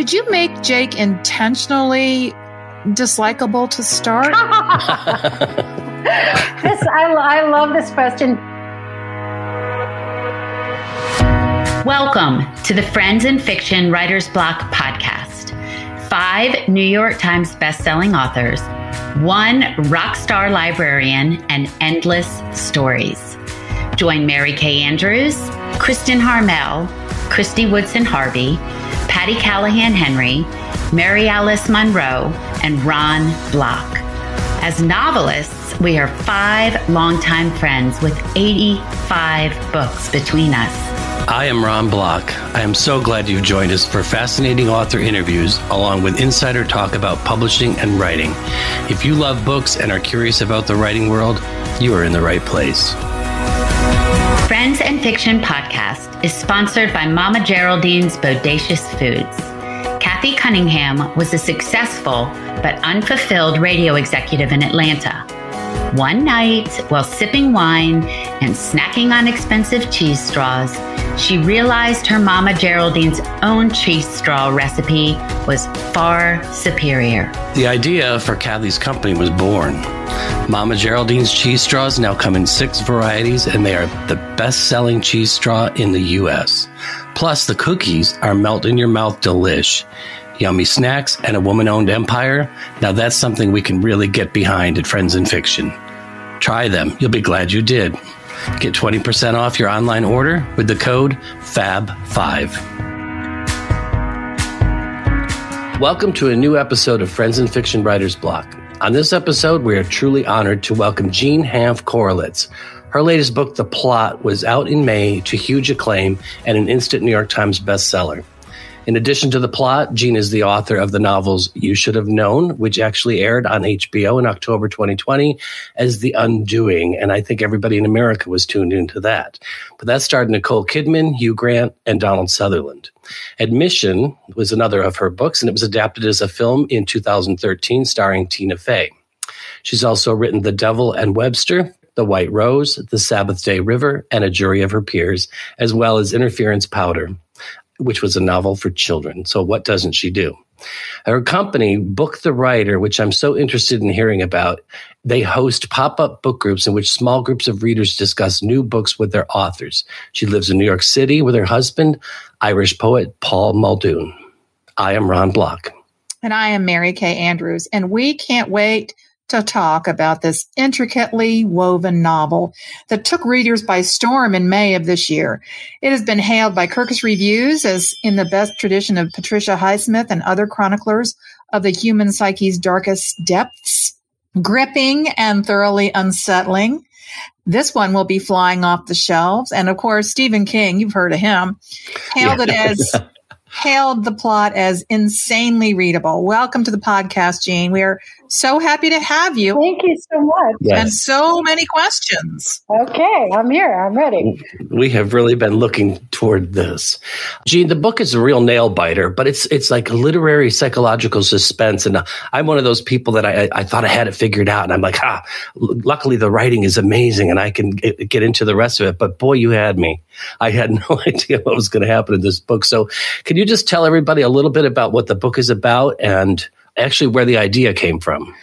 Did you make Jake intentionally dislikable to start? this, I, I love this question. Welcome to the Friends in Fiction Writer's Block podcast. Five New York Times bestselling authors, one rock star librarian, and endless stories. Join Mary Kay Andrews, Kristin Harmel, Kristy Woodson Harvey, Patti Callahan Henry, Mary Alice Monroe, and Ron Block. As novelists, we are five longtime friends with 85 books between us. I am Ron Block. I am so glad you've joined us for fascinating author interviews along with insider talk about publishing and writing. If you love books and are curious about the writing world, you are in the right place. Friends and Fiction podcast is sponsored by Mama Geraldine's Bodacious Foods. Kathy Cunningham was a successful but unfulfilled radio executive in Atlanta. One night, while sipping wine and snacking on expensive cheese straws, she realized her Mama Geraldine's own cheese straw recipe was far superior. The idea for Kathy's company was born. Mama Geraldine's cheese straws now come in six varieties, and they are the best selling cheese straw in the U.S. Plus, the cookies are melt in your mouth delish. Yummy snacks and a woman owned empire. Now, that's something we can really get behind at Friends in Fiction. Try them. You'll be glad you did. Get 20% off your online order with the code FAB5. Welcome to a new episode of Friends in Fiction Writers Block. On this episode, we are truly honored to welcome Jean Hanff Korelitz. Her latest book, The Plot, was out in May to huge acclaim and an instant New York Times bestseller. In addition to the plot, Jean is the author of the novels You Should Have Known, which actually aired on HBO in October 2020 as The Undoing. And I think everybody in America was tuned into that. But that starred Nicole Kidman, Hugh Grant, and Donald Sutherland. Admission was another of her books, and it was adapted as a film in 2013 starring Tina Fey. She's also written The Devil and Webster, The White Rose, The Sabbath Day River, and A Jury of Her Peers, as well as Interference Powder which was a novel for children. So what doesn't she do? Her company, Book the Writer, which I'm so interested in hearing about, they host pop-up book groups in which small groups of readers discuss new books with their authors. She lives in New York City with her husband, Irish poet Paul Muldoon. I am Ron Block. And I am Mary Kay Andrews. And we can't wait to talk about this intricately woven novel that took readers by storm in May of this year. It has been hailed by Kirkus Reviews as in the best tradition of Patricia Highsmith and other chroniclers of the human psyche's darkest depths, gripping and thoroughly unsettling. This one will be flying off the shelves. And of course, Stephen King, you've heard of him, hailed yeah. it as hailed the plot as insanely readable. Welcome to the podcast, Jean. We are so happy to have you. Thank you so much. Yes. And so many questions. Okay, I'm here. I'm ready. We have really been looking toward this. Jean, the book is a real nail biter, but it's it's like literary psychological suspense. And I'm one of those people that I, I thought I had it figured out. And I'm like, ah, luckily the writing is amazing and I can get, get into the rest of it. But boy, you had me. I had no idea what was going to happen in this book. So can you just tell everybody a little bit about what the book is about and actually where the idea came from.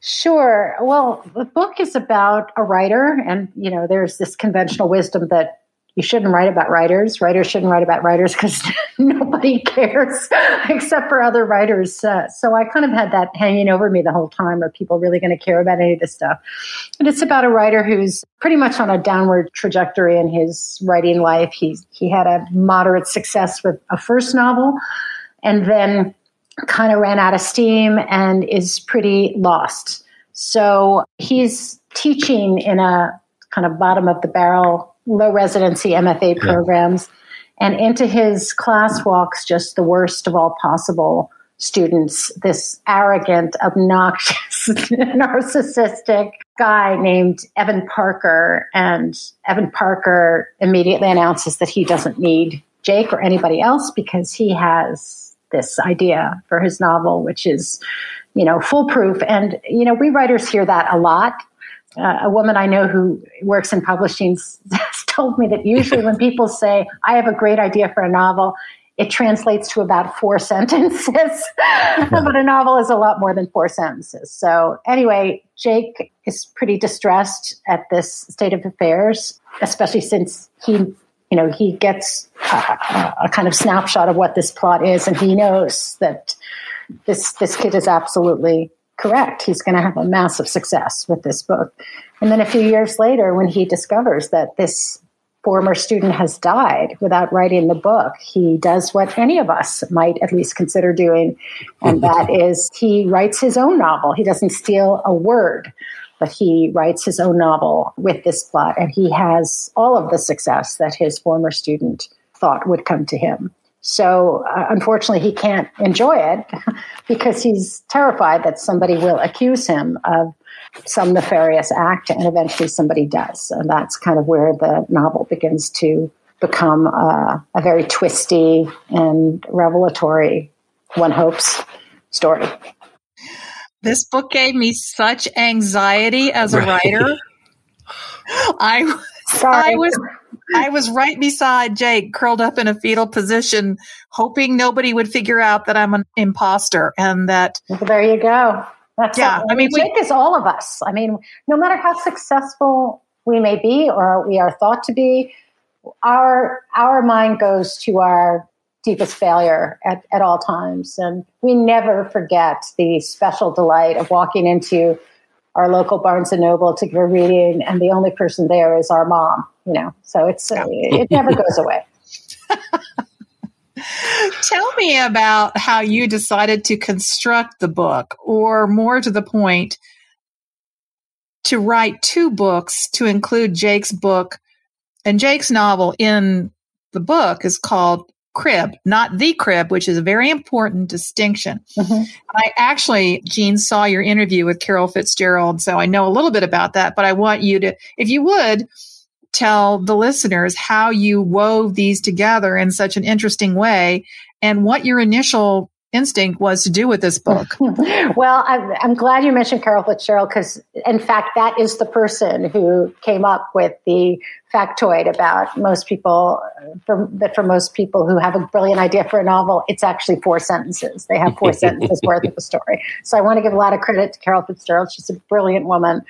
Sure. Well, the book is about a writer, and you know, there's this conventional wisdom that you shouldn't write about writers. Writers shouldn't write about writers because nobody cares except for other writers. Uh, so I kind of had that hanging over me the whole time. Are people really going to care about any of this stuff? And it's about a writer who's pretty much on a downward trajectory in his writing life. He he had a moderate success with a first novel, and then kind of ran out of steam and is pretty lost. So he's teaching in a kind of bottom of the barrel, low residency MFA programs. And into his class walks just the worst of all possible students this arrogant, obnoxious, narcissistic guy named Evan Parker. And Evan Parker immediately announces that he doesn't need Jake or anybody else because he has this idea for his novel, which is, you know, foolproof. And, you know, we writers hear that a lot. Uh, a woman I know who works in publishing has told me that usually when people say, I have a great idea for a novel, it translates to about four sentences, but a novel is a lot more than four sentences. So, anyway, Jake is pretty distressed at this state of affairs, especially since he, you know, he gets a, a kind of snapshot of what this plot is, and he knows that this this kid is absolutely correct. He's going to have a massive success with this book. And then a few years later, when he discovers that this former student has died without writing the book, he does what any of us might at least consider doing, and that is he writes his own novel. He doesn't steal a word, but he writes his own novel with this plot, and he has all of the success that his former student thought would come to him. So, uh, unfortunately, he can't enjoy it because he's terrified that somebody will accuse him of some nefarious act, and eventually somebody does. And that's kind of where the novel begins to become uh, a very twisty and revelatory, one hopes, story. This book gave me such anxiety as a right. writer. I was, I was I was right beside Jake, curled up in a fetal position, hoping nobody would figure out that I'm an imposter and that. Well, there you go. That's yeah, I mean, Jake we, is all of us. I mean, no matter how successful we may be or we are thought to be, our our mind goes to our deepest failure at, at all times. And we never forget the special delight of walking into our local Barnes and Noble to give a reading, and the only person there is our mom. You know, so it's uh, it never goes away. Tell me about how you decided to construct the book, or more to the point, to write two books to include Jake's book. And Jake's novel in the book is called Crib, not the crib, which is a very important distinction. Mm-hmm. I actually, Jean, saw your interview with Carol Fitzgerald, so I know a little bit about that, but I want you to, if you would, tell the listeners how you wove these together in such an interesting way and what your initial instinct was to do with this book? well, I'm, I'm, glad you mentioned Carol Fitzgerald because, in fact, that is the person who came up with the factoid about most people, for, that for most people who have a brilliant idea for a novel, it's actually four sentences. They have four sentences worth of a story. So I want to give a lot of credit to Carol Fitzgerald. She's a brilliant woman.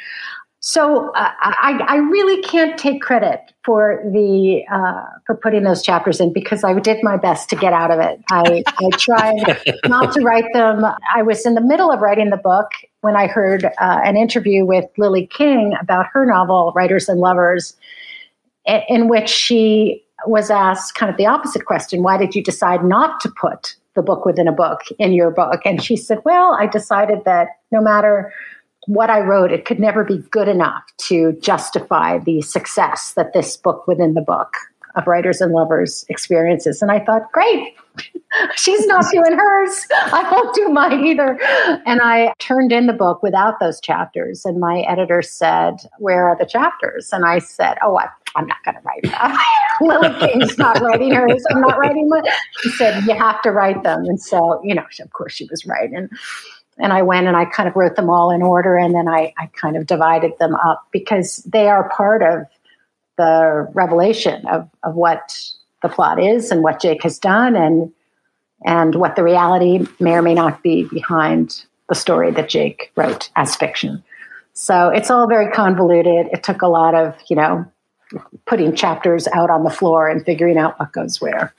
So uh, I, I, really can't take credit for the uh, for putting those chapters in because I did my best to get out of it. I, I tried not to write them. I was in the middle of writing the book when I heard uh, an interview with Lily King about her novel Writers and Lovers, in, in which she was asked kind of the opposite question: Why did you decide not to put the book within a book in your book? And she said, "Well, I decided that no matter." What I wrote, it could never be good enough to justify the success that this book within the book of writers and lovers experiences. And I thought, great, she's not doing hers. I won't do mine either. And I turned in the book without those chapters. And my editor said, Where are the chapters? And I said, Oh, I, am not going to write that. Lily King's not writing hers. I'm not writing mine. She said, You have to write them. And so, you know, of course she was right. And and I went and I kind of wrote them all in order and then I, I kind of divided them up because they are part of the revelation of, of what the plot is and what Jake has done and and what the reality may or may not be behind the story that Jake wrote as fiction. So it's all very convoluted. It took a lot of, you know, putting chapters out on the floor and figuring out what goes where.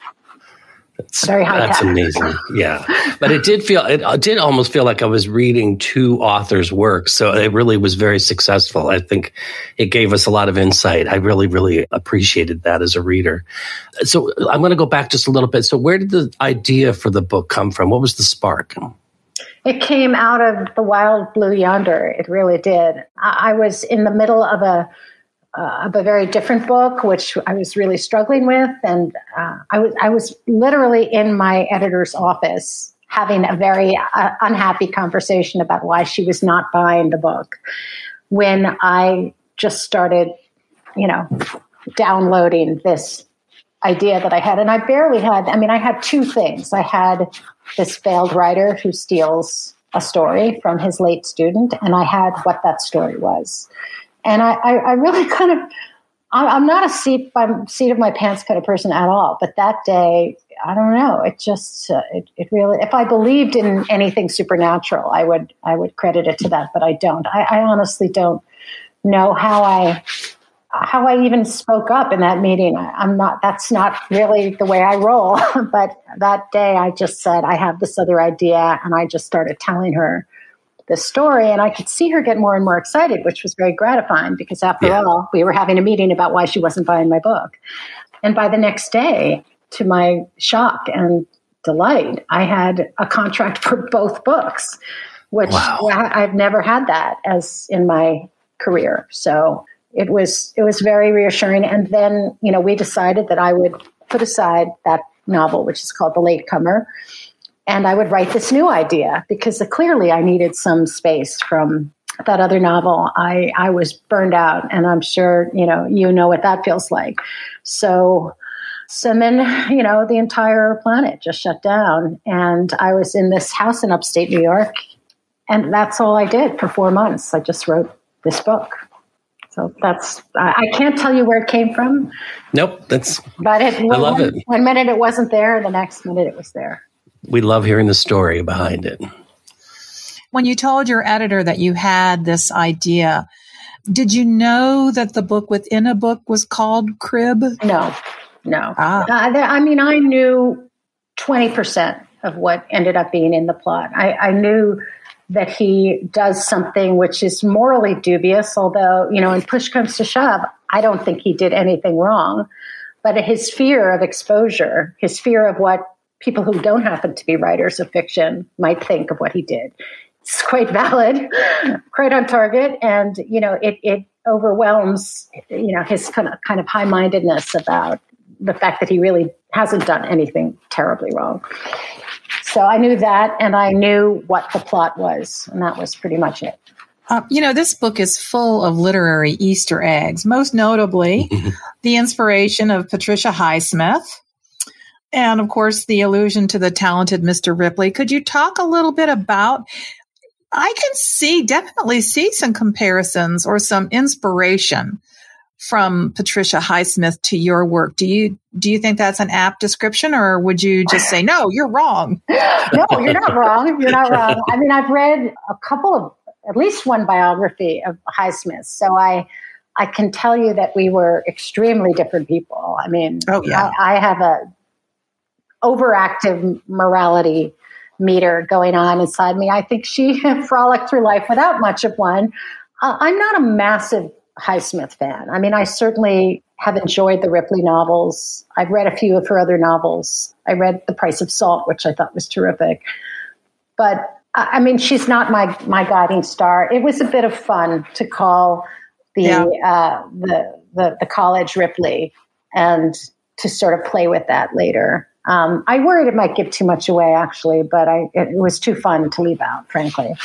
That's, Very high That's amazing. Yeah. But it did feel, it did almost feel like I was reading two authors' work. So it really was very successful. I think it gave us a lot of insight. I really, really appreciated that as a reader. So I'm going to go back just a little bit. So where did the idea for the book come from? What was the spark? It came out of the wild blue yonder. It really did. I was in the middle of a uh, of a very different book, which I was really struggling with, and uh, I was I was literally in my editor's office having a very uh, unhappy conversation about why she was not buying the book when I just started, you know, downloading this idea that I had, and I barely had. I mean, I had two things. I had this failed writer who steals a story from his late student, and I had what that story was. And I, I, I really kind of I'm not a seat by seat of my pants kind of person at all. But that day, I don't know. It just uh, it, it really. If I believed in anything supernatural, I would I would credit it to that. But I don't. I, I honestly don't know how I how I even spoke up in that meeting. I, am not. That's not really the way I roll. but that day, I just said I have this other idea, and I just started telling her the story and I could see her get more and more excited, which was very gratifying because after yeah. all, we were having a meeting about why she wasn't buying my book. And by the next day, to my shock and delight, I had a contract for both books, which wow. I've never had that as in my career. So it was it was very reassuring. And then, you know, we decided that I would put aside that novel, which is called The Latecomer, and I would write this new idea because clearly I needed some space from that other novel. I, I was burned out, and I'm sure you know you know what that feels like. So, so then you know the entire planet just shut down, and I was in this house in upstate New York, and that's all I did for four months. I just wrote this book. So that's I can't tell you where it came from. Nope, that's. But it, I love one, it. One minute it wasn't there, the next minute it was there we love hearing the story behind it. When you told your editor that you had this idea, did you know that the book within a book was called Crib? No, no. Ah. Uh, I mean, I knew 20% of what ended up being in the plot. I, I knew that he does something which is morally dubious, although, you know, when push comes to shove, I don't think he did anything wrong. But his fear of exposure, his fear of what people who don't happen to be writers of fiction might think of what he did. It's quite valid, quite on target, and you know it it overwhelms you know his kind of kind of high mindedness about the fact that he really hasn't done anything terribly wrong. So I knew that, and I knew what the plot was, and that was pretty much it. Uh, you know, this book is full of literary Easter eggs, most notably the inspiration of Patricia Highsmith, and of course, the allusion to the talented Mr. Ripley. Could you talk a little bit about? I can see, definitely see some comparisons or some inspiration from Patricia Highsmith to your work. Do you do you think that's an apt description, or would you just say no? You're wrong. no, you're not wrong. You're not wrong. I mean, I've read a couple of at least one biography of Highsmith, so I I can tell you that we were extremely different people. I mean, oh, yeah. I, I have a overactive morality meter going on inside me. I think she frolicked through life without much of one. Uh, I'm not a massive Highsmith fan. I mean, I certainly have enjoyed the Ripley novels. I've read a few of her other novels. I read The Price of Salt, which I thought was terrific. But I mean, she's not my my guiding star. It was a bit of fun to call the yeah. uh, the, the the college Ripley and to sort of play with that later. Um, I worried it might give too much away, actually, but I, it was too fun to leave out, frankly.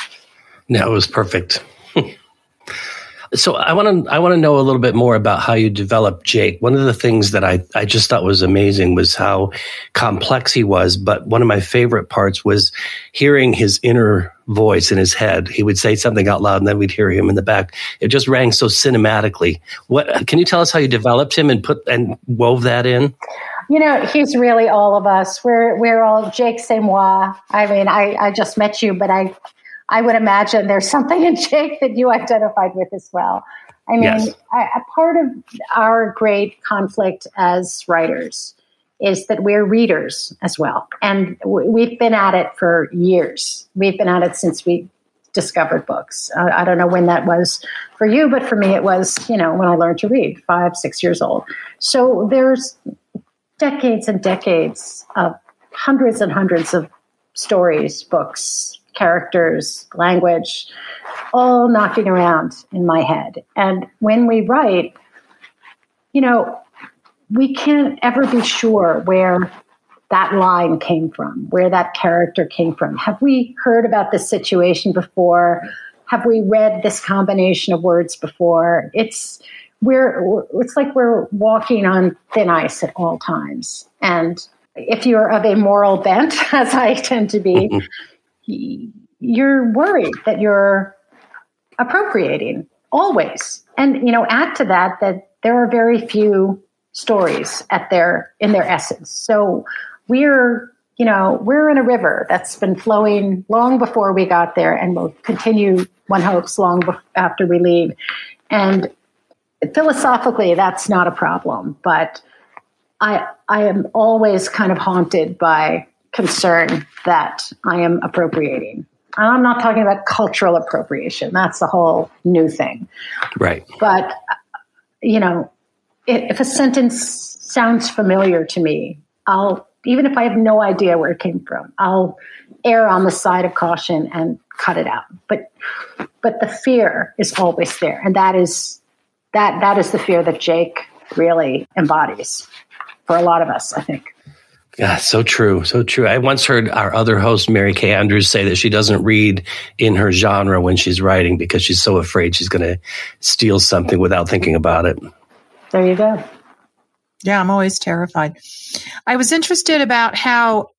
No, it was perfect. so I want to I want to know a little bit more about how you developed Jake. One of the things that I, I just thought was amazing was how complex he was. But one of my favorite parts was hearing his inner voice in his head. He would say something out loud, and then we'd hear him in the back. It just rang so cinematically. What can you tell us how you developed him and put and wove that in? You know, he's really all of us. We're we're all Jake c'est moi. I mean, I, I just met you, but I I would imagine there's something in Jake that you identified with as well. I mean, yes. a part of our great conflict as writers is that we're readers as well. And we've been at it for years. We've been at it since we discovered books. I don't know when that was for you, but for me, it was, you know, when I learned to read, five, six years old. So there's decades and decades of hundreds and hundreds of stories, books, characters, language, all knocking around in my head. And when we write, you know, we can't ever be sure where that line came from, where that character came from. Have we heard about this situation before? Have we read this combination of words before? It's we're it's like we're walking on thin ice at all times. And if you're of a moral bent, as I tend to be, mm-hmm. you're worried that you're appropriating always. And you know, add to that that there are very few stories at their in their essence. So we're you know we're in a river that's been flowing long before we got there, and will continue. One hopes long after we leave, and philosophically that's not a problem, but I I am always kind of haunted by concern that I am appropriating. I'm not talking about cultural appropriation. That's a whole new thing. Right. But, you know, if a sentence sounds familiar to me, I'll, even if I have no idea where it came from, I'll err on the side of caution and cut it out. But, but the fear is always there. And that is, that, that is the fear that Jake really embodies for a lot of us, I think. Yeah, so true. So true. I once heard our other host, Mary Kay Andrews, say that she doesn't read in her genre when she's writing because she's so afraid she's going to steal something without thinking about it. There you go. Yeah, I'm always terrified. I was interested about how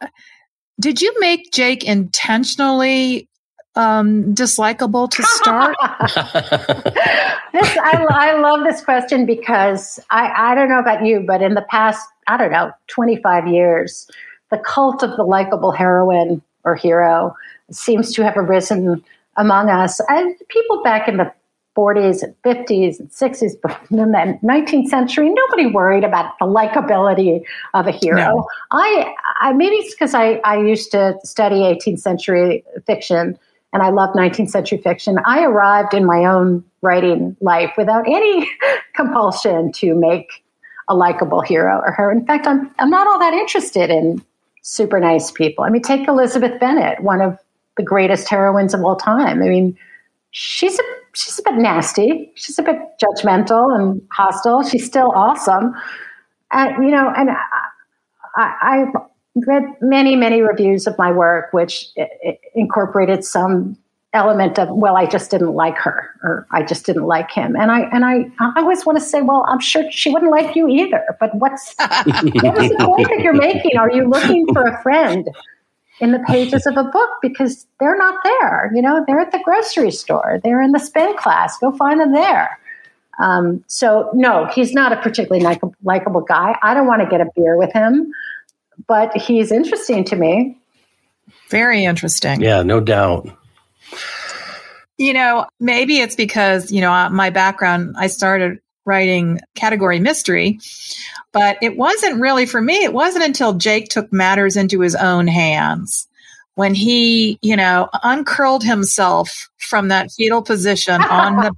did you make Jake intentionally um, dislikable to start? this, I, I love this question because I, I don't know about you, but in the past, I don't know, 25 years, the cult of the likable heroine or hero seems to have arisen among us. And people back in the 40s and 50s and 60s, in the 19th century, nobody worried about the likability of a hero. No. I, I maybe it's because I, I used to study 18th century fiction and I love 19th century fiction. I arrived in my own writing life without any compulsion to make a likable hero or her. In fact, I'm, I'm not all that interested in super nice people. I mean, take Elizabeth Bennet, one of the greatest heroines of all time. I mean, she's a she's a bit nasty. She's a bit judgmental and hostile. She's still awesome. And, you know, and I, I, read many, many reviews of my work, which incorporated some element of, well, I just didn't like her, or I just didn't like him. And I and I, I always want to say, well, I'm sure she wouldn't like you either. But what's what is the point that you're making? Are you looking for a friend in the pages of a book? Because they're not there. You know, they're at the grocery store. They're in the spin class. Go find them there. Um, so no, he's not a particularly likable guy. I don't want to get a beer with him but he's interesting to me. Very interesting. Yeah, no doubt. You know, maybe it's because, you know, my background, I started writing category mystery, but it wasn't really for me. It wasn't until Jake took matters into his own hands when he, you know, uncurled himself from that fetal position on the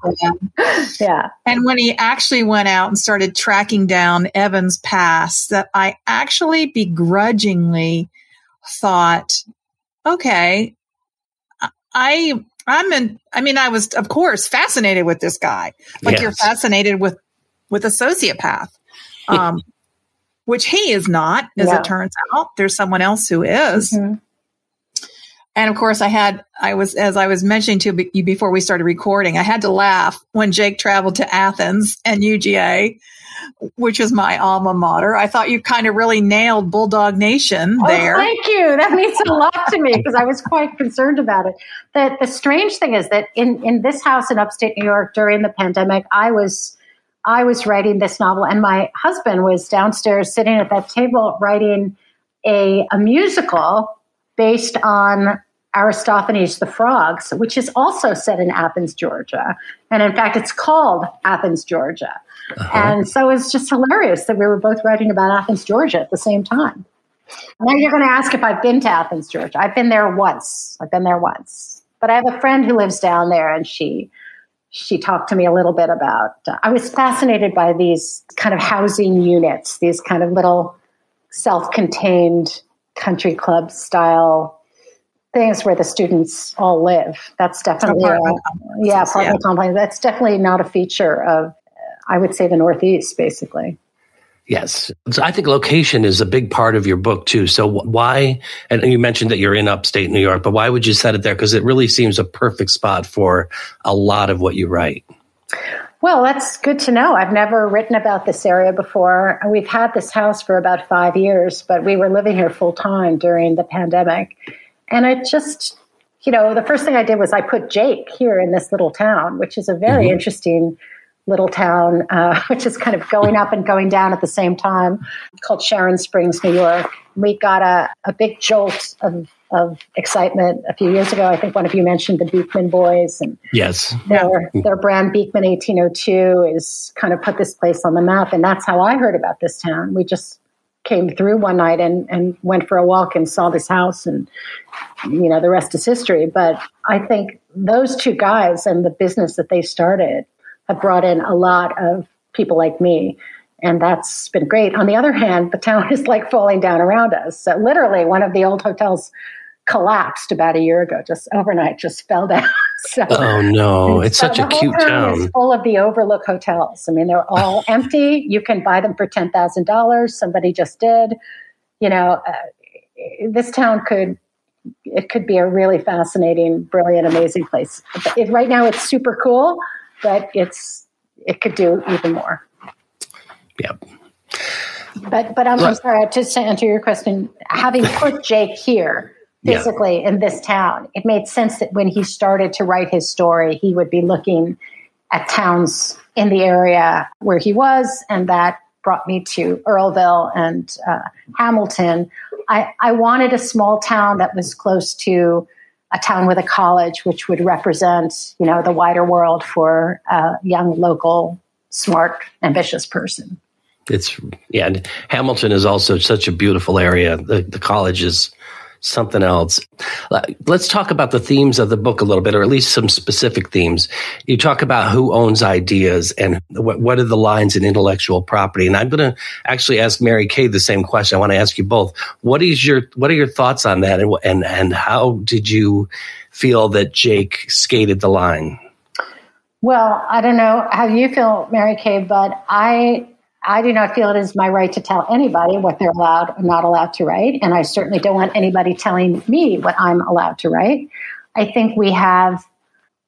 bed. Yeah. And when he actually went out and started tracking down Evan's past, that I actually begrudgingly thought, okay, I I'm in I mean I was of course fascinated with this guy. Like yes. you're fascinated with with a sociopath. Um which he is not, as yeah. it turns out. There's someone else who is. Mm-hmm. And of course, I had, I was, as I was mentioning to you before we started recording, I had to laugh when Jake traveled to Athens and UGA, which is my alma mater. I thought you kind of really nailed Bulldog Nation oh, there. Oh, thank you. That means a lot to me because I was quite concerned about it. The, the strange thing is that in, in this house in upstate New York during the pandemic, I was, I was writing this novel and my husband was downstairs sitting at that table writing a, a musical based on Aristophanes the Frogs, which is also set in Athens, Georgia. And in fact, it's called Athens, Georgia. Uh-huh. And so it's just hilarious that we were both writing about Athens, Georgia at the same time. Now you're going to ask if I've been to Athens, Georgia. I've been there once. I've been there once. But I have a friend who lives down there and she she talked to me a little bit about uh, I was fascinated by these kind of housing units, these kind of little self-contained country club style things where the students all live. That's definitely apartment a, yeah, apartment yeah. complex. That's definitely not a feature of, I would say, the Northeast, basically. Yes. So I think location is a big part of your book too. So why, and you mentioned that you're in upstate New York, but why would you set it there? Because it really seems a perfect spot for a lot of what you write. Well, that's good to know. I've never written about this area before. We've had this house for about five years, but we were living here full time during the pandemic. And I just, you know, the first thing I did was I put Jake here in this little town, which is a very mm-hmm. interesting little town, uh, which is kind of going up and going down at the same time, called Sharon Springs, New York. We got a, a big jolt of, of excitement a few years ago. I think one of you mentioned the Beekman boys and yes, their, their brand Beekman 1802 is kind of put this place on the map. And that's how I heard about this town. We just came through one night and, and went for a walk and saw this house and you know the rest is history. But i think those two guys and the business that they started have brought in a lot of people like me. And that's been great. On the other hand the town is like falling down around us. So literally one of the old hotels collapsed about a year ago just overnight just fell down. So, oh no. it's so such a cute town, full of the overlook hotels. I mean they're all empty. You can buy them for $10000 somebody just did. You know uh, this town could it could be a really fascinating brilliant amazing place. It, right now it's super cool but it's it could do even more. Yep. But but I'm, I'm sorry just to answer your question having put jake here physically yeah. in this town. It made sense that when he started to write his story, he would be looking at towns in the area where he was, and that brought me to Earlville and uh, Hamilton. I, I wanted a small town that was close to a town with a college, which would represent, you know, the wider world for a young, local, smart, ambitious person. It's yeah. And Hamilton is also such a beautiful area. The the college is something else. Let's talk about the themes of the book a little bit, or at least some specific themes. You talk about who owns ideas and what, what are the lines in intellectual property. And I'm going to actually ask Mary Kay the same question. I want to ask you both. What is your what are your thoughts on that, and and and how did you feel that Jake skated the line? Well, I don't know how you feel, Mary Kay, but I I do not feel it is my right to tell anybody what they're allowed or not allowed to write. And I certainly don't want anybody telling me what I'm allowed to write. I think we have,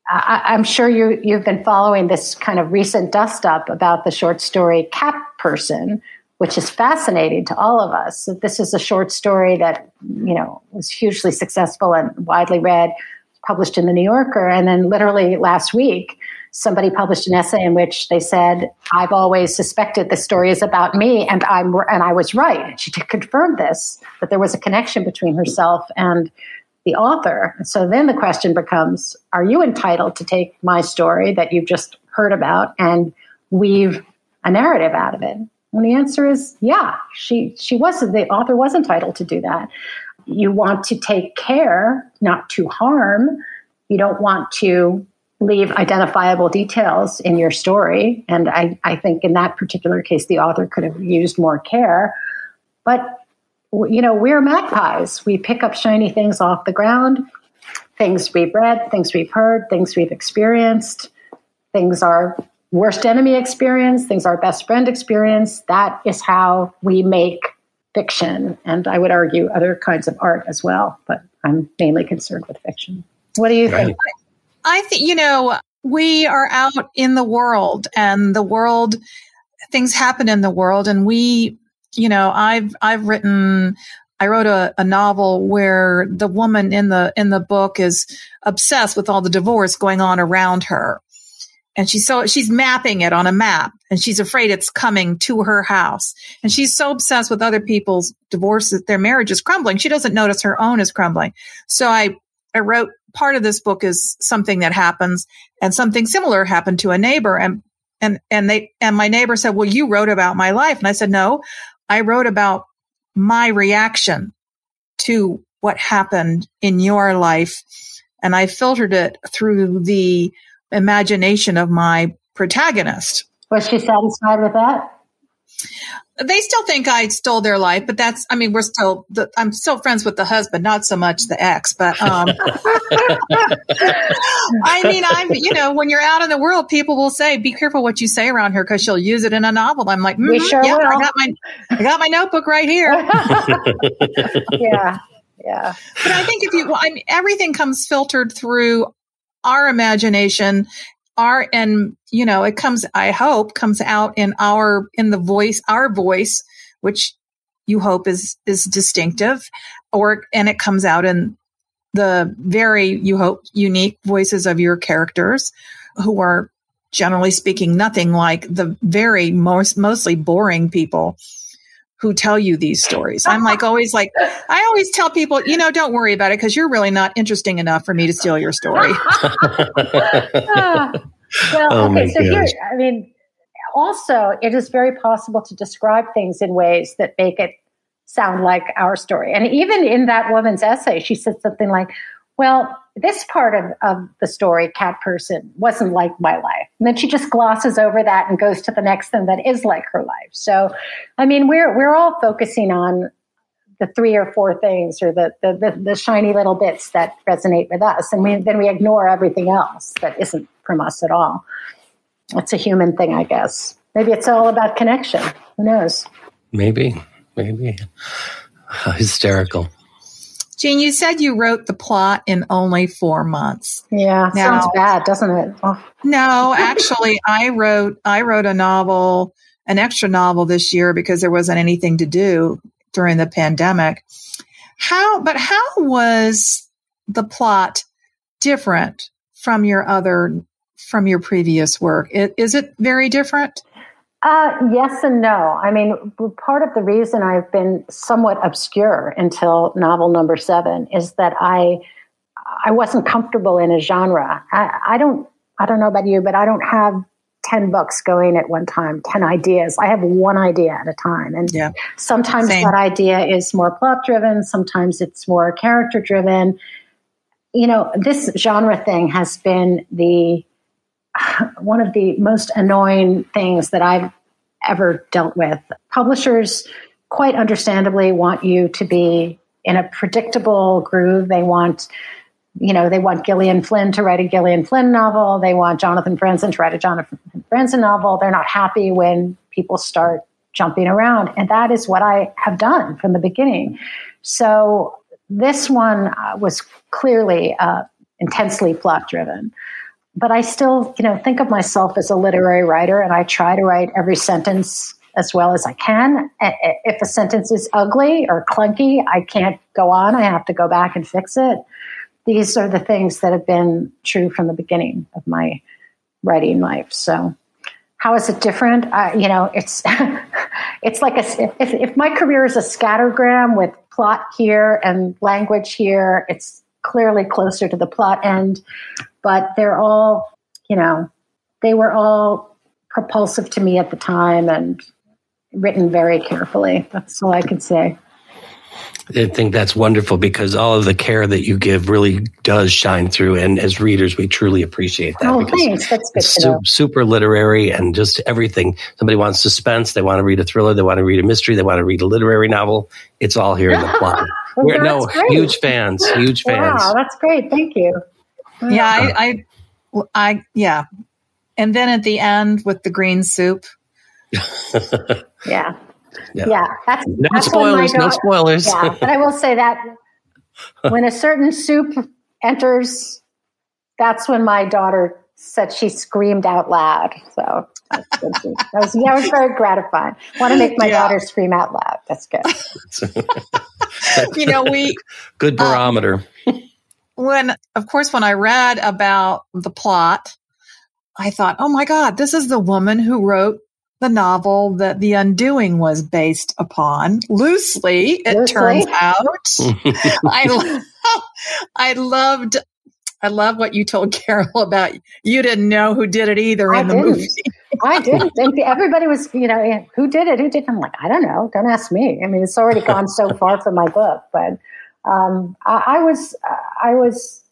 I, am sure you, you've been following this kind of recent dust up about the short story Cat Person, which is fascinating to all of us. This is a short story that, you know, was hugely successful and widely read, published in the New Yorker. And then literally last week, somebody published an essay in which they said, "I've always suspected the story is about me, and I'm and I was right." And she confirmed this that there was a connection between herself and the author. So then the question becomes: Are you entitled to take my story that you've just heard about and weave a narrative out of it? And the answer is, yeah. She she was the author was entitled to do that. You want to take care not to harm. You don't want to leave identifiable details in your story. And I, I think in that particular case, the author could have used more care. But, you know, we're magpies. We pick up shiny things off the ground, things we've read, things we've heard, things we've experienced, things our worst enemy experience, things our best friend experience. That is how we make fiction. And I would argue other kinds of art as well. But I'm mainly concerned with fiction. What do you right. think? I think, you know, we are out in the world and the world, things happen in the world. And we, you know, I've, I've written, I wrote a, a novel where the woman in the, in the book is obsessed with all the divorce going on around her. And she's so, she's mapping it on a map and she's afraid it's coming to her house. And she's so obsessed with other people's divorces, their marriage is crumbling. She doesn't notice her own is crumbling. So I, I wrote part of this book is something that happens and something similar happened to a neighbor and and and they and my neighbor said well you wrote about my life. And i said no i wrote about my reaction to what happened in your life. And i filtered it through the imagination of my protagonist. Was she satisfied with that they still think I stole their life, but that's, I mean, we're still, the, I'm still friends with the husband, not so much the ex, but, um, I mean, I'm, you know, when you're out in the world, people will say, be careful what you say around here because she'll use it in a novel. I'm like, mm, we sure yeah, will. I got my, I got my notebook right here. yeah. Yeah. But I think if you, I mean, everything comes filtered through our imagination our and you know it comes i hope comes out in our in the voice our voice which you hope is is distinctive or and it comes out in the very you hope unique voices of your characters who are generally speaking, nothing like the very most mostly boring people who tell you these stories. I'm like always like I always tell people, you know, don't worry about it because you're really not interesting enough for me to steal your story. Well, Oh okay, so here. I mean, also, it is very possible to describe things in ways that make it sound like our story. And even in that woman's essay, she said something like, well, this part of, of the story, Cat Person, wasn't like my life. And then she just glosses over that and goes to the next thing that is like her life. So, I mean, we're we're all focusing on the three or four things or the the, the, the shiny little bits that resonate with us, and we, then we ignore everything else that isn't from us at all. It's a human thing, I guess. Maybe it's all about connection. Who knows? maybe, maybe. Hysterical. Jean, you said you wrote the plot in only four months. Yeah, Now- sounds bad, doesn't it? Oh, No, actually, I wrote I wrote a novel, an extra novel this year because there wasn't anything to do during the pandemic. How, but how was the plot different from your other from your previous work? Is it very different? Uh, yes and no. I mean, part of the reason I've been somewhat obscure until novel number seven is that I I wasn't comfortable in a genre. I, I don't I don't know about you, but I don't have ten books going at one time, ten ideas. I have one idea at a time, and Yeah. sometimes Same. that idea is more plot driven. Sometimes it's more character driven. You know, this genre thing has been the one of the most annoying things that I've ever dealt with. Publishers, quite understandably, want you to be in a predictable groove. They want, you know, they want Gillian Flynn to write a Gillian Flynn novel. They want Jonathan Franzen to write a Jonathan Franzen novel. They're not happy when people start jumping around. And that is what I have done from the beginning. So this one uh, was clearly uh, intensely plot driven but I still, you know, think of myself as a literary writer, and I try to write every sentence as well as I can. If a sentence is ugly or clunky, I can't go on. I have to go back and fix it. These are the things that have been true from the beginning of my writing life. So, how is it different? Uh, you know, it's it's like a if, if my career is a scattergram with plot here and language here, it's clearly closer to the plot end but they're all, you know, they were all propulsive to me at the time and written very carefully. That's all I can say. I think that's wonderful because all of the care that you give really does shine through. And as readers, we truly appreciate that Oh, thanks. That's good it's su- super literary and just everything. Somebody wants suspense, they want to read a thriller, they want to read a mystery, they want to read a literary novel. It's all here in the plot. Well, We're, no, great. huge fans, huge fans. Wow, that's great. Thank you. Yeah, I, I, I, yeah. And then at the end with the green soup, Yeah. Yeah. Yeah. That's, No that's when my spoilers, no spoilers. Yeah. But I will say that when a certain soup enters, that's when my daughter said she screamed out loud. So that was, that was very gratifying. Want to make my Yeah. daughter scream out loud. That's good. you know, we, Good um, barometer. When of course when i read about the plot i thought oh my god this is the woman who wrote the novel that the undoing was based upon loosely it Loosely. turns out i lo- i loved i love what you told carol about you didn't know who did it either I in the didn't. movie I didn't. And everybody was, you know, who did it? Who did it? I'm like, I don't know. Don't ask me. I mean, it's already gone so far from my book, but um, I, I was, I was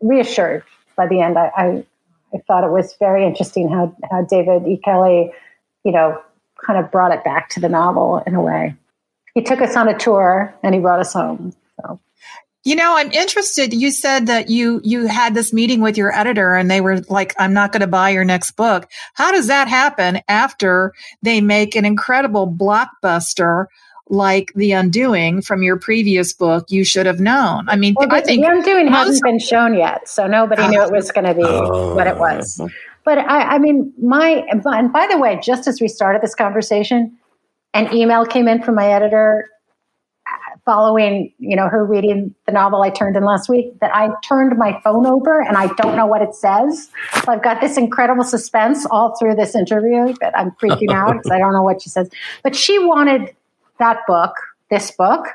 reassured by the end. I, I, I thought it was very interesting how, how David E. Kelley, you know, kind of brought it back to the novel in a way. He took us on a tour and he brought us home. So You know, I'm interested. You said that you you had this meeting with your editor and they were like, I'm not going to buy your next book. How does that happen after they make an incredible blockbuster like The Undoing from your previous book, You Should Have Known? I mean, well, I the, think the undoing most- hasn't been shown yet, so nobody knew it was going to be Oh. what it was. But I, I mean, my and by the way, just as we started this conversation, an email came in from my editor uh, following, you know, her reading the novel I turned in last week that I turned my phone over and I don't know what it says. So I've got this incredible suspense all through this interview that I'm freaking out because I don't know what she says. But she wanted that book, this book,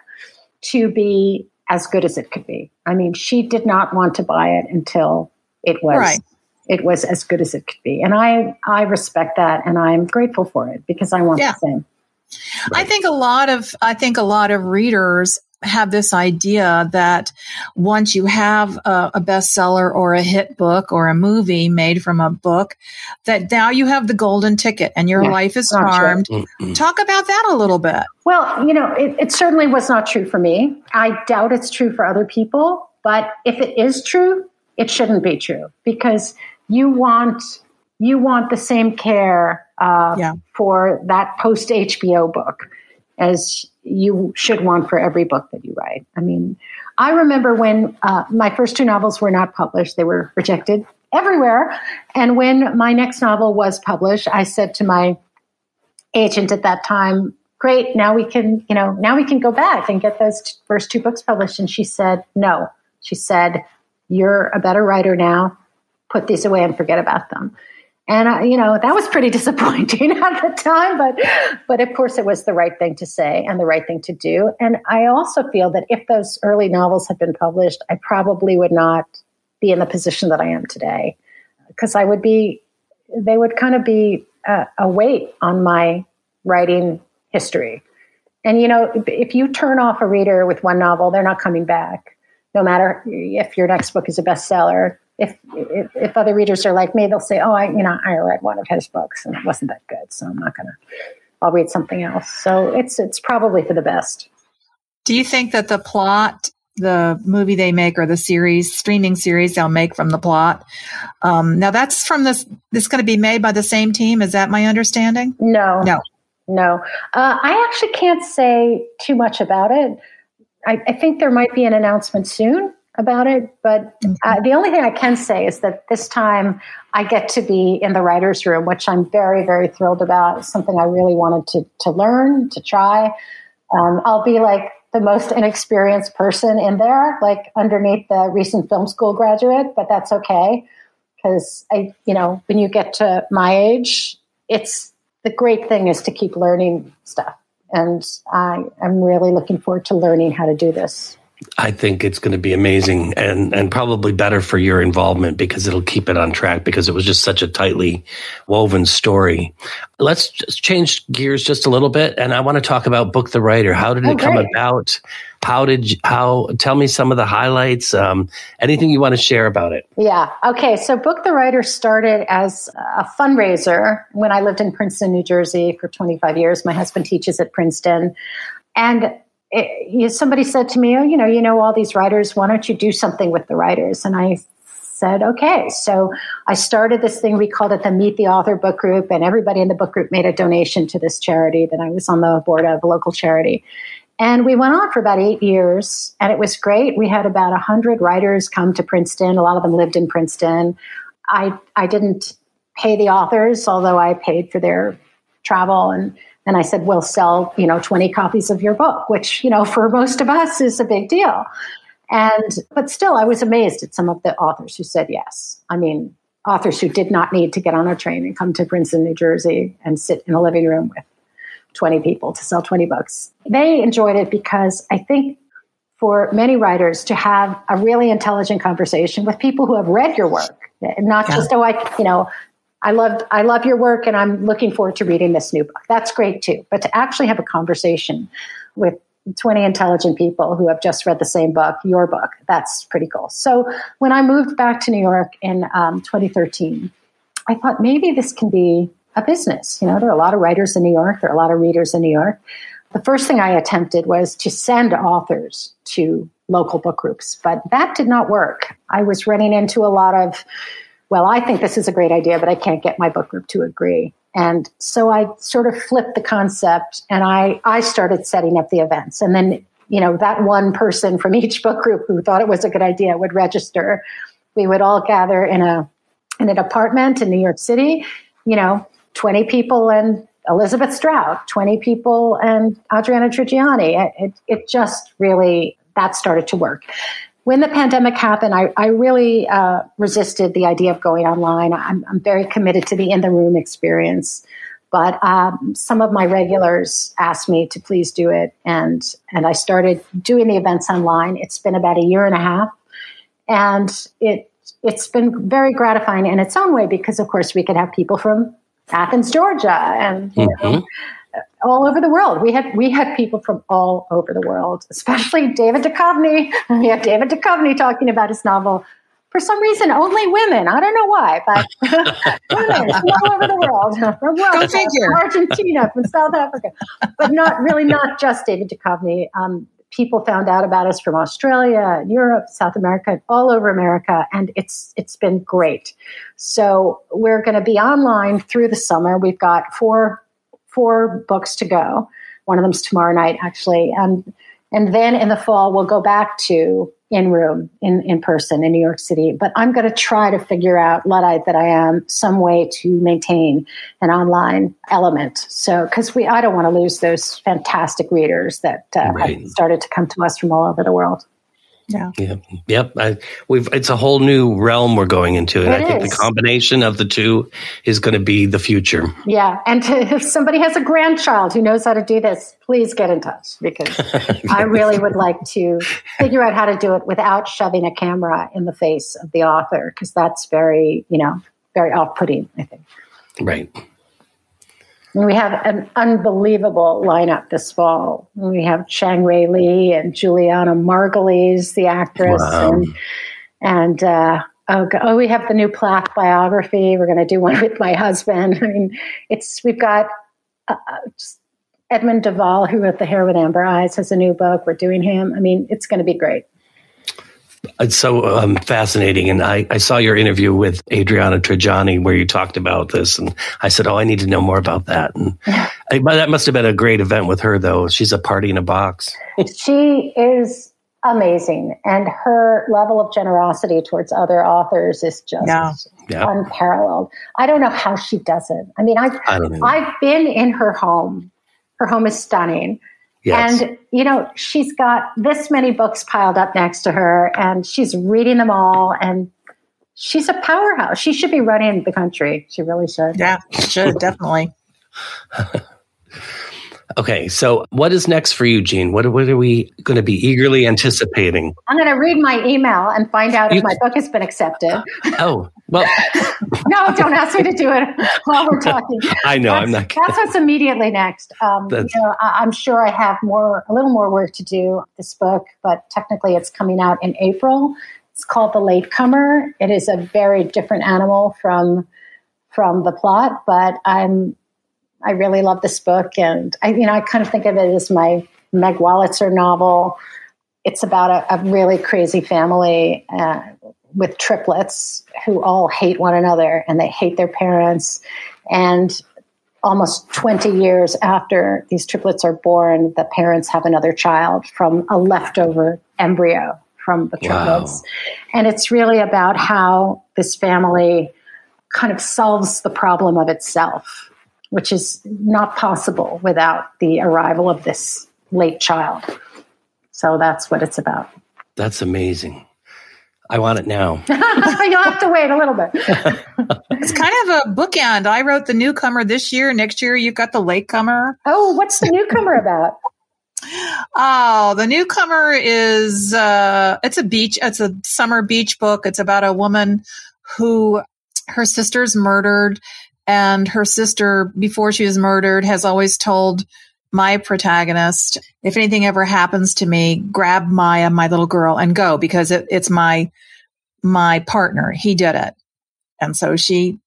to be as good as it could be. I mean, she did not want to buy it until it was right. it was as good as it could be. And I I respect that and I'm grateful for it because I want yeah. the same. Right. I think a lot of I think a lot of readers have this idea that once you have a, a, bestseller or a hit book or a movie made from a book, that now you have the golden ticket and your yeah, life is charmed. Mm-hmm. Talk about that a little bit. Well, you know, it, it certainly was not true for me. I doubt it's true for other people. But if it is true, it shouldn't be true because you want you want the same care uh, yeah. for that post HBO book as you should want for every book that you write. I mean, I remember when uh, my first two novels were not published, they were rejected everywhere. And when my next novel was published, I said to my agent at that time, great, now we can, you know, now we can go back and get those t- first two books published. And she said, no. She said, you're a better writer now. Put these away and forget about them. And I, you know that was pretty disappointing at the time, but but of course it was the right thing to say and the right thing to do. And I also feel that if those early novels had been published, I probably would not be in the position that I am today, because I would be they would kind of be a, a weight on my writing history. And you know, if you turn off a reader with one novel, they're not coming back. No matter if your next book is a bestseller, if, if, if other readers are like me, they'll say, "Oh, I you know I read one of his books and it wasn't that good, so I'm not gonna. I'll read something else." So it's it's probably for the best. Do you think that the plot, the movie they make, or the series streaming series they'll make from the plot, um, now that's from this. This going to be made by the same team. Is that my understanding? No, no, no. Uh, I actually can't say too much about it. I, I think there might be an announcement soon about it. But uh, the only thing I can say is that this time I get to be in the writer's room, which I'm very, very thrilled about. It's something I really wanted to, to learn, to try. Um, I'll be like the most inexperienced person in there, like underneath the recent film school graduate, but that's okay. Because I, you know, when you get to my age, it's the great thing is to keep learning stuff. And I am really looking forward to learning how to do this. I think it's going to be amazing and, and probably better for your involvement because it'll keep it on track because it was just such a tightly woven story. Let's just change gears just a little bit. And I want to talk about Book the Writer. How did it oh, come about? How did, you, how, tell me some of the highlights, um, anything you want to share about it. Yeah. Okay. So Book the Writer started as a fundraiser when I lived in Princeton, New Jersey for 25 years. My husband teaches at Princeton. And it, somebody said to me, "Oh, you know, you know all these writers. Why don't you do something with the writers?" And I said, "Okay." So I started this thing. We called it the Meet the Author Book Group, and everybody in the book group made a donation to this charity that I was on the board of, a local charity. And we went on for about eight years, and it was great. We had about hundred writers come to Princeton. A lot of them lived in Princeton. I I didn't pay the authors, although I paid for their travel and and I said, we'll sell, you know, 20 copies of your book, which, you know, for most of us is a big deal. And, but still, I was amazed at some of the authors who said yes. I mean, authors who did not need to get on a train and come to Princeton, New Jersey and sit in a living room with 20 people to sell 20 books. They enjoyed it because I think for many writers to have a really intelligent conversation with people who have read your work, not yeah. just, oh, I, you know, I loved I love your work and I'm looking forward to reading this new book. That's great too. But to actually have a conversation with 20 intelligent people who have just read the same book, your book, that's pretty cool. So when I moved back to New York in um, 2013, I thought maybe this can be a business. You know, there are a lot of writers in New York, there are a lot of readers in New York. The first thing I attempted was to send authors to local book groups, but that did not work. I was running into a lot of well, I think this is a great idea, but I can't get my book group to agree. And so I sort of flipped the concept and I, I started setting up the events. And then, you know, that one person from each book group who thought it was a good idea would register. We would all gather in a in an apartment in New York City, you know, 20 people and Elizabeth Strout, 20 people, and Adriana Trigiani. It, it just really, that started to work. When the pandemic happened, I, I really uh, resisted the idea of going online. I'm, I'm very committed to the in the room experience. But um, some of my regulars asked me to please do it, and and I started doing the events online. It's been about a year and a half, and it it's been very gratifying in its own way because, of course, we could have people from Athens, Georgia, and you mm-hmm. All over the world. We had we had people from all over the world, especially David Duchovny. We have David Duchovny talking about his novel. For some reason, only women. I don't know why, but women from all over the world, from from Argentina, from South Africa, but not really not just David Duchovny. Um, people found out about us from Australia, Europe, South America, all over America, and it's it's been great. So we're going to be online through the summer. We've got four four books to go. One of them's tomorrow night, actually, and and then in the fall we'll go back to in room in, in person in New York City. But I'm going to try to figure out, Luddite that I am, some way to maintain an online element. So, because we, I don't want to lose those fantastic readers that uh, right. have started to come to us from all over the world. Yeah. Yep. Yep. I, we've, it's a whole new realm we're going into. And it I think is. the combination of the two is going to be the future. Yeah. And to, if somebody has a grandchild who knows how to do this, please get in touch because I really would like to figure out how to do it without shoving a camera in the face of the author because that's very, you know, very off putting, I think. Right. We have an unbelievable lineup this fall. We have Chang-rae Lee and Julianna Margulies, the actress, wow. and and uh, oh, oh, we have the new Plath biography. We're going to do one with my husband. I mean, it's we've got uh, uh Edmund de Waal, who wrote The Hare with Amber Eyes, has a new book. We're doing him. I mean, it's going to be great. It's so um, fascinating. And I, I saw your interview with Adriana Trigiani where you talked about this. And I said, Oh, I need to know more about that. And I, that must have been a great event with her, though. She's a party in a box. she is amazing. And her level of generosity towards other authors is just yeah. Yeah. unparalleled. I don't know how she does it. I mean, I've, I I've been in her home. Her home is stunning. Yes. And, you know, she's got this many books piled up next to her and she's reading them all. And she's a powerhouse. She should be running the country. She really should. Yeah, she should, definitely. Okay, so what is next for you, Jean? What, what are we going to be eagerly anticipating? I'm going to read my email and find out you, if my book has been accepted. Oh, well. no, don't ask me to do it while we're talking. I know, that's, I'm not. That's what's immediately next. Um, you know, I, I'm sure I have more, a little more work to do this book, but technically it's coming out in April. It's called The Latecomer. It is a very different animal from from the plot, but I'm I really love this book, and I, you know, I kind of think of it as my Meg Wolitzer novel. It's about a, a really crazy family uh, with triplets who all hate one another and they hate their parents. And almost 20 years after these triplets are born, the parents have another child from a leftover embryo from the triplets. Wow. And it's really about how this family kind of solves the problem of itself which is not possible without the arrival of this late child. So that's what it's about. That's amazing. I want it now. You'll have to wait a little bit. it's kind of a bookend. I wrote the newcomer this year. Next year, you've got the latecomer. Oh, what's the newcomer about? Oh, the newcomer is uh, it's a beach. It's a summer beach book. It's about a woman who her sister's murdered and her sister, before she was murdered, has always told my protagonist, if anything ever happens to me, grab Maya, my little girl, and go because it, it's my, my partner. He did it. And so she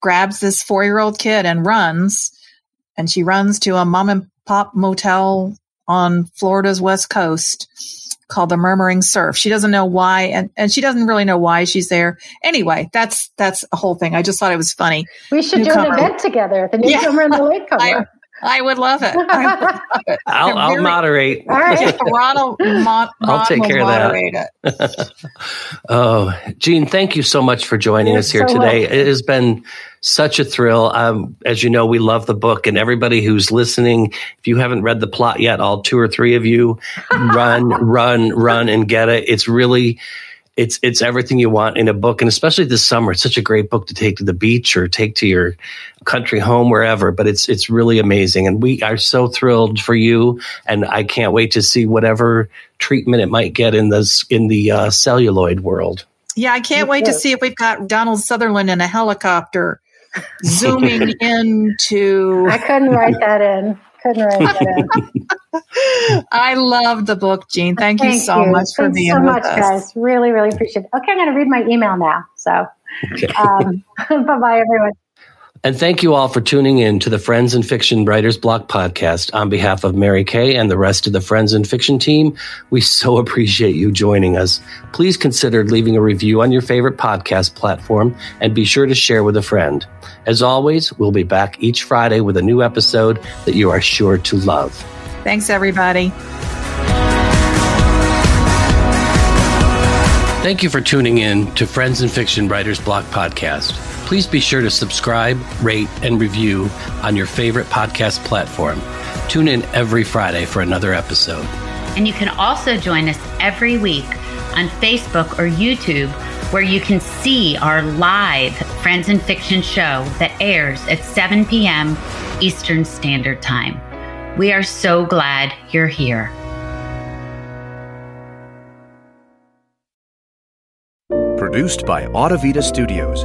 grabs this four year old kid and runs and she runs to a mom and pop motel on Florida's west coast called the Murmuring Surf. She doesn't know why, and, and she doesn't really know why she's there. Anyway, that's that's a whole thing. I just thought it was funny. We should Newcomer. do an event together. The newcomer yeah. and the latecomer. I would love it. I would love it. I'll, I'll Very- moderate. All right. Ronald, Mon, I'll take care of that. Oh, Jean, thank you so much for joining You're us here so today. welcome. It has been such a thrill. Um, as you know, we love the book, and everybody who's listening, if you haven't read the plot yet, all two or three of you, run, run, run, and get it. It's really. It's it's everything you want in a book, and especially this summer, it's such a great book to take to the beach or take to your country home, wherever. But it's it's really amazing, and we are so thrilled for you, and I can't wait to see whatever treatment it might get in this in the uh, celluloid world. Yeah, I can't wait to see if we've got Donald Sutherland in a helicopter zooming into. I couldn't write that in. Couldn't write that in. I love the book, Jean. Thank, you Thank so much for Thanks being so with much, us. guys. Really, really appreciate it. Okay, I'm going to read my email now. So, Okay. um, bye bye, everyone. And thank you all for tuning in to the Friends and Fiction Writers Block podcast. On behalf of Mary Kay and the rest of the Friends and Fiction team, we so appreciate you joining us. Please consider leaving a review on your favorite podcast platform and be sure to share with a friend. As always, we'll be back each Friday with a new episode that you are sure to love. Thanks, everybody. Thank you for tuning in to Friends and Fiction Writers Block podcast. Please be sure to subscribe, rate, and review on your favorite podcast platform. Tune in every Friday for another episode. And you can also join us every week on Facebook or YouTube, where you can see our live Friends and Fiction show that airs at 7 p.m. Eastern Standard Time. We are so glad you're here. Produced by Audavita Studios.